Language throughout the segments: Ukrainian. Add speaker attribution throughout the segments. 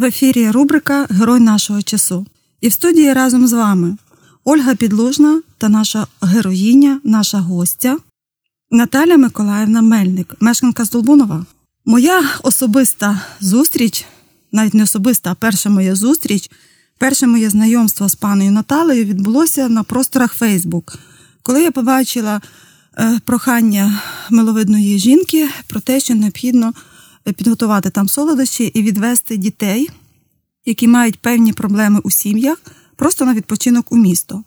Speaker 1: В ефірі рубрика Герой нашого часу. І в студії разом з вами Ольга Підлужна та наша героїня, наша гостя Наталя Миколаївна Мельник, мешканка Здолбунова. Моя особиста зустріч, навіть не особиста, а перша моя зустріч, перше моє знайомство з паною Наталею відбулося на просторах Фейсбук, коли я побачила е, прохання миловидної жінки про те, що необхідно підготувати там солодощі і відвести дітей, які мають певні проблеми у сім'ях, просто на відпочинок у місто.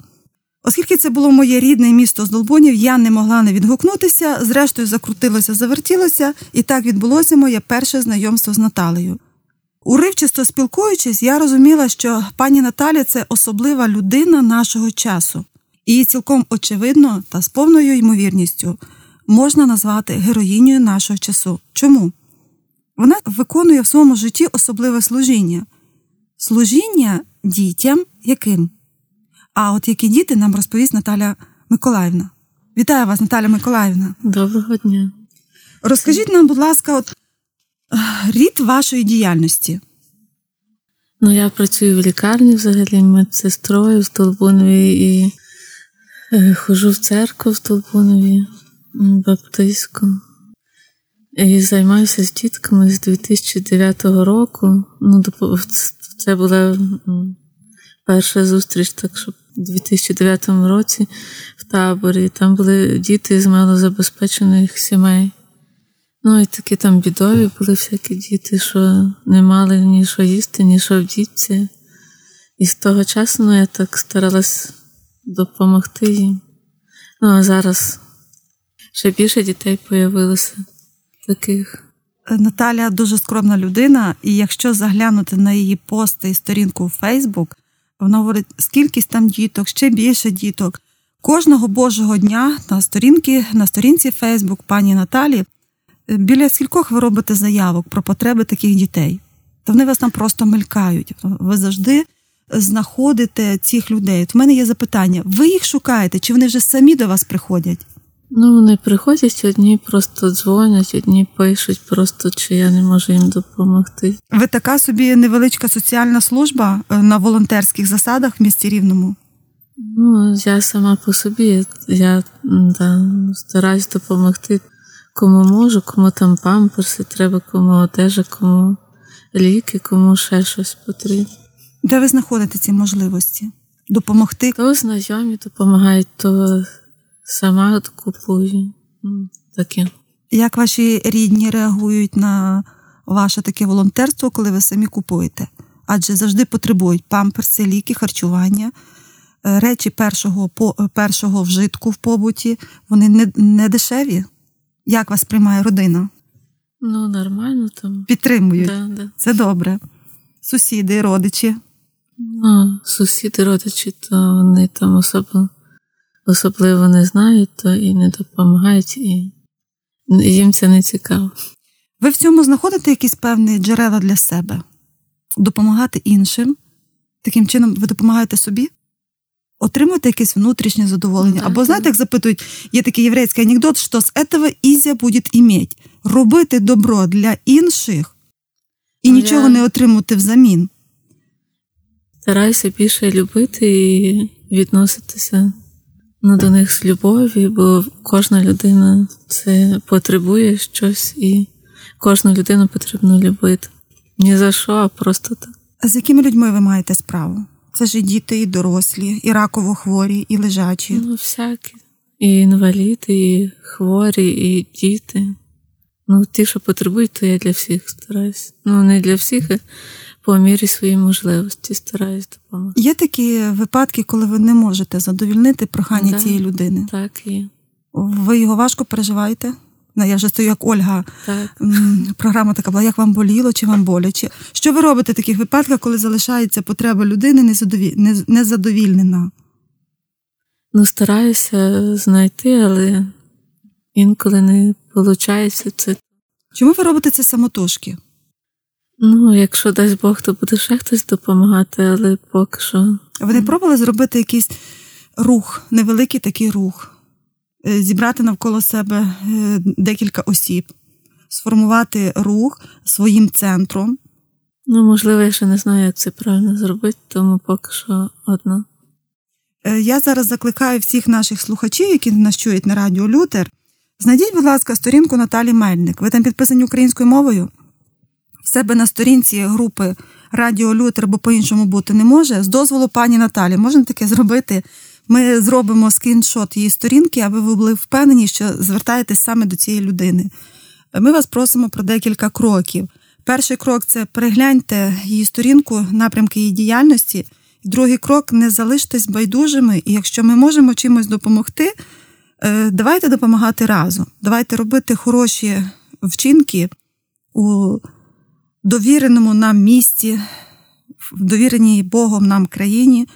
Speaker 1: Оскільки це було моє рідне місто з Долбунів, я не могла не відгукнутися, зрештою закрутилося, завертілося, і так відбулося моє перше знайомство з Наталею. Уривчисто спілкуючись, я розуміла, що пані Наталя це особлива людина нашого часу, і цілком очевидно та з повною ймовірністю можна назвати героїнею нашого часу. Чому? Вона виконує в своєму житті особливе служіння. Служіння дітям яким? А от які діти нам розповість Наталя Миколаївна. Вітаю вас, Наталя Миколаївна.
Speaker 2: Доброго дня.
Speaker 1: Розкажіть нам, будь ласка, от рід вашої діяльності.
Speaker 2: Ну, я працюю в лікарні взагалі медсестрою в Столбунові і е, хожу в церкву в Столбунові, баптистську. І займаюся з дітками з 2009 року. Ну, Це була перша зустріч, так що в 2009 році в таборі. Там були діти з малозабезпечених сімей. Ну, і такі там бідові були всякі діти, що не мали ні що їсти, ні що вдіться. І з того часу ну, я так старалась допомогти їм. Ну, а зараз ще більше дітей появилося таких.
Speaker 1: Наталя дуже скромна людина, і якщо заглянути на її пости і сторінку у Фейсбук, вона говорить, скільки там діток, ще більше діток. Кожного божого дня на сторінки, на сторінці Фейсбук пані Наталі біля скількох ви робите заявок про потреби таких дітей. То вони вас там просто мелькають. Ви завжди знаходите цих людей. От в мене є запитання: ви їх шукаєте, чи вони вже самі до вас приходять?
Speaker 2: Ну, вони приходять, одні просто дзвонять, одні пишуть, просто чи я не можу їм допомогти.
Speaker 1: Ви така собі невеличка соціальна служба е, на волонтерських засадах в місті Рівному?
Speaker 2: Ну, я сама по собі. Я да, стараюсь допомогти кому можу, кому там памперси треба, кому одежа, кому ліки, кому ще щось потрібно.
Speaker 1: Де ви знаходите ці можливості? Допомогти?
Speaker 2: То знайомі допомагають, то сама купую. Таке.
Speaker 1: Як ваші рідні реагують на ваше таке волонтерство, коли ви самі купуєте? Адже завжди потребують памперси, ліки, харчування, е, речі першого першого вжитку в побуті, вони не, не дешеві. Як вас приймає родина?
Speaker 2: Ну, нормально там.
Speaker 1: Підтримують.
Speaker 2: Да, да.
Speaker 1: Це добре. Сусіди, родичі.
Speaker 2: Ну, сусіди, родичі, то вони там особливо, особливо не знають, то і не допомагають, і їм це не цікаво.
Speaker 1: Ви в цьому знаходите якісь певні джерела для себе? Допомагати іншим? Таким чином, ви допомагаєте собі? Отримуєте якесь внутрішнє задоволення.
Speaker 2: Так,
Speaker 1: Або знаєте, як запитують, є такий єврейський анекдот, що з цього ізя буде іметь. Робити добро для інших і
Speaker 2: ну,
Speaker 1: нічого не отримати взамін.
Speaker 2: Стараюся більше любити і відноситися ну, до них з любов'ю, бо кожна людина це потребує щось, і кожну людину потрібно любити. Ні за що, а просто так.
Speaker 1: А з якими людьми ви маєте справу? Це ж і діти, і дорослі, і раково хворі, і лежачі.
Speaker 2: Ну, всякі. І інваліди, і хворі, і діти. Ну, ті, що потребують, то я для всіх стараюсь. Ну, не для всіх, а по мірі своєї можливості стараюсь допомогти.
Speaker 1: Є такі випадки, коли ви не можете задовільнити прохання
Speaker 2: да,
Speaker 1: цієї людини?
Speaker 2: Так, є.
Speaker 1: Ви його важко переживаєте? Я вже стою як Ольга.
Speaker 2: Так.
Speaker 1: Програма така була, як вам боліло чи вам боляче. Що ви робите в таких випадках, коли залишається потреба людини незадовільнена?
Speaker 2: Ну, стараюся знайти, але інколи не виходить це.
Speaker 1: Чому ви робите це самотужки?
Speaker 2: Ну, якщо дасть Бог, то буде ще хтось допомагати, але поки що.
Speaker 1: Ви не пробували зробити якийсь рух, невеликий такий рух? зібрати навколо себе декілька осіб, сформувати рух своїм центром
Speaker 2: Ну, можливо, я ще не знаю, як це правильно зробити, тому поки що одна.
Speaker 1: Е, я зараз закликаю всіх наших слухачів, які нас чують на радіо Лютер. Знайдіть, будь ласка, сторінку Наталі Мельник. Ви там підписані українською мовою? В себе на сторінці групи Радіо Лютер, бо по-іншому бути не може. З дозволу пані Наталі, можна таке зробити. Ми зробимо скріншот її сторінки, аби ви були впевнені, що звертаєтесь саме до цієї людини. Ми вас просимо про декілька кроків. Перший крок це перегляньте її сторінку, напрямки її діяльності. Другий крок не залиштесь байдужими, і якщо ми можемо чимось допомогти, е, давайте допомагати разом. Давайте робити хороші вчинки у довіреному нам місті, в довіреній Богом нам країні.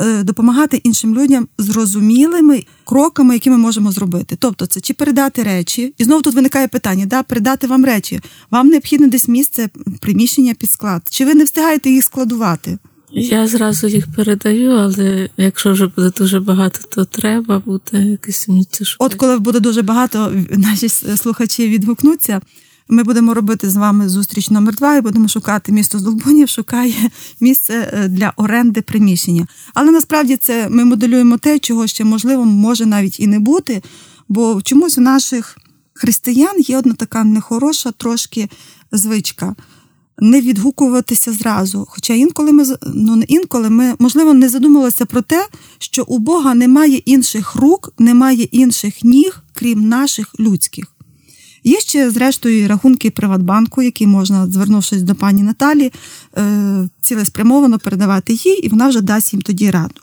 Speaker 1: Е, допомагати іншим людям зрозумілими кроками, які ми можемо зробити. Тобто, це чи передати речі, і знову тут виникає питання: да, передати вам речі. Вам необхідно десь місце, приміщення під склад. Чи ви не встигаєте їх складувати?
Speaker 2: Я зразу їх передаю, але якщо вже буде дуже багато, то треба буде якесь місце шукати.
Speaker 1: От коли буде дуже багато, наші слухачі відгукнуться. Ми будемо робити з вами зустріч номер два і будемо шукати місто Здолбунів, шукає місце е, для оренди приміщення. Але насправді це ми моделюємо те, чого ще можливо може навіть і не бути. Бо чомусь у наших християн є одна така нехороша трошки звичка. Не відгукуватися зразу. Хоча інколи ми ну не інколи ми можливо не задумувалися про те, що у Бога немає інших рук, немає інших ніг, крім наших людських. Є ще, зрештою, рахунки Приватбанку, які можна, звернувшись до пані Наталі, е, цілеспрямовано передавати їй, і вона вже дасть їм тоді раду.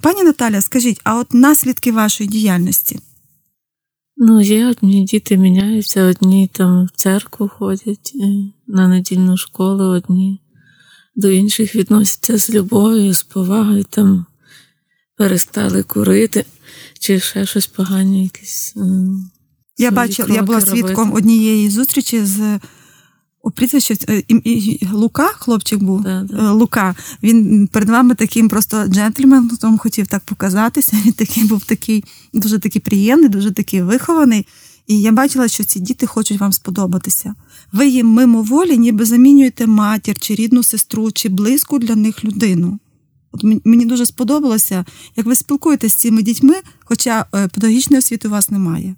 Speaker 1: Пані Наталя, скажіть, а от наслідки вашої діяльності?
Speaker 2: Ну, є одні діти міняються, одні там в церкву ходять е, на недільну школу, одні до інших відносяться з любов'ю, з повагою, там перестали курити, чи ще щось погане якесь.
Speaker 1: Я бачила, я була свідком робити. однієї зустрічі з у прізвищі е, Лука, хлопчик був да, да. Е, Лука. Він перед вами таким просто джентльменом хотів так показатися. Він такий був такий, дуже такий приємний, дуже такий вихований. І я бачила, що ці діти хочуть вам сподобатися. Ви їм мимоволі, ніби замінюєте матір, чи рідну сестру, чи близьку для них людину. От мені дуже сподобалося, як ви спілкуєтесь з цими дітьми, хоча е, педагогічної освіти у вас немає.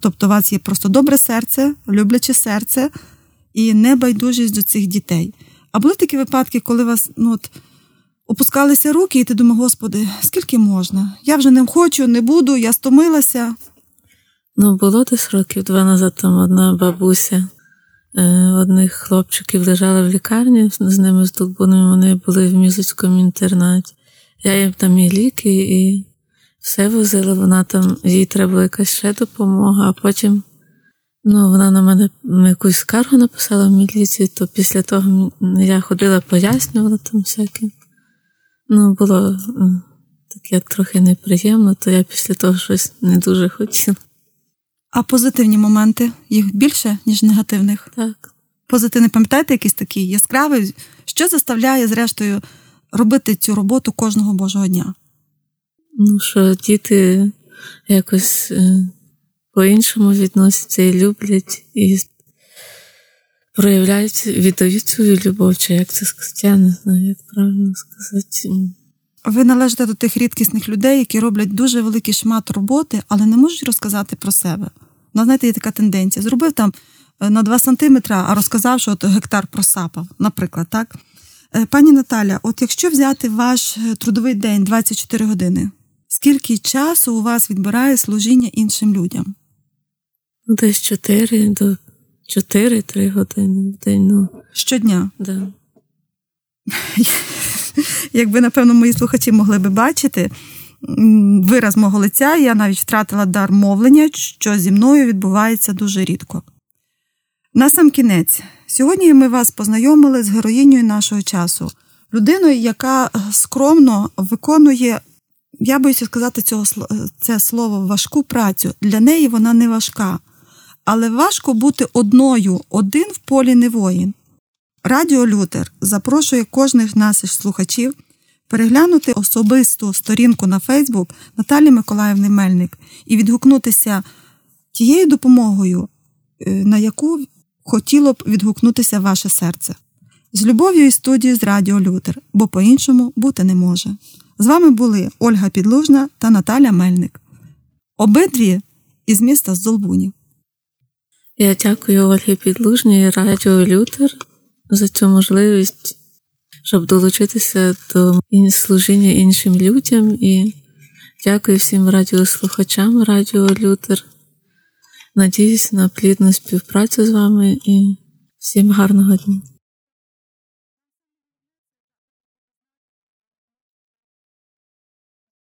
Speaker 1: Тобто у вас є просто добре серце, любляче серце і небайдужість до цих дітей. А були такі випадки, коли вас ну, от, опускалися руки, і ти думав, Господи, скільки можна? Я вже не хочу, не буду, я стомилася.
Speaker 2: Ну, було десь років два назад там одна бабуся. Е, одних хлопчиків лежали в лікарні, з ними з Долбунами, вони були в мюзицькому інтернаті. Я їм там і ліки, і все возила, вона там, їй треба була якась ще допомога, а потім ну, вона на мене якусь скаргу написала в міліції, то після того я ходила, пояснювала там всяке. Ну, було таке трохи неприємно, то я після того щось не дуже хотіла.
Speaker 1: А позитивні моменти їх більше, ніж негативних?
Speaker 2: Так.
Speaker 1: Позитивний, пам'ятаєте, якийсь такий яскравий, що заставляє, зрештою, робити цю роботу кожного божого дня?
Speaker 2: Ну, що діти якось е, по-іншому відносяться і люблять, і проявляють, віддають свою любов, чи як це сказати, я не знаю, як правильно сказати.
Speaker 1: Ви належите до тих рідкісних людей, які роблять дуже великий шмат роботи, але не можуть розказати про себе. Ну, знаєте, є така тенденція. Зробив там е, на 2 сантиметри, а розказав, що от гектар просапав, наприклад, так? Е, пані Наталя, от якщо взяти ваш трудовий день 24 години, Скільки часу у вас відбирає служіння іншим людям?
Speaker 2: Десь 4 до 4-3 години в день. Ну.
Speaker 1: Щодня?
Speaker 2: Да.
Speaker 1: Якби, напевно, мої слухачі могли би бачити вираз мого лиця, я навіть втратила дар мовлення, що зі мною відбувається дуже рідко. На сам кінець, сьогодні ми вас познайомили з героїнею нашого часу, людиною, яка скромно виконує я боюся сказати цього це слово важку працю. Для неї вона не важка. Але важко бути одною, один в полі не воїн. Радіо Лютер запрошує кожних наших слухачів переглянути особисту сторінку на Фейсбук Наталі Миколаївни Мельник і відгукнутися тією допомогою, е, на яку хотіло б відгукнутися ваше серце. З любов'ю і студією з Радіо Лютер, бо по-іншому бути не може. З вами були Ольга Підлужна та Наталя Мельник. Обидві із міста Здолбунів.
Speaker 2: Я дякую Ольгі Підлужній і Радіо Лютер за цю можливість, щоб долучитися до служіння іншим людям. І дякую всім радіослухачам Радіо Лютер. Надіюсь на плідну співпрацю з вами і всім гарного дня.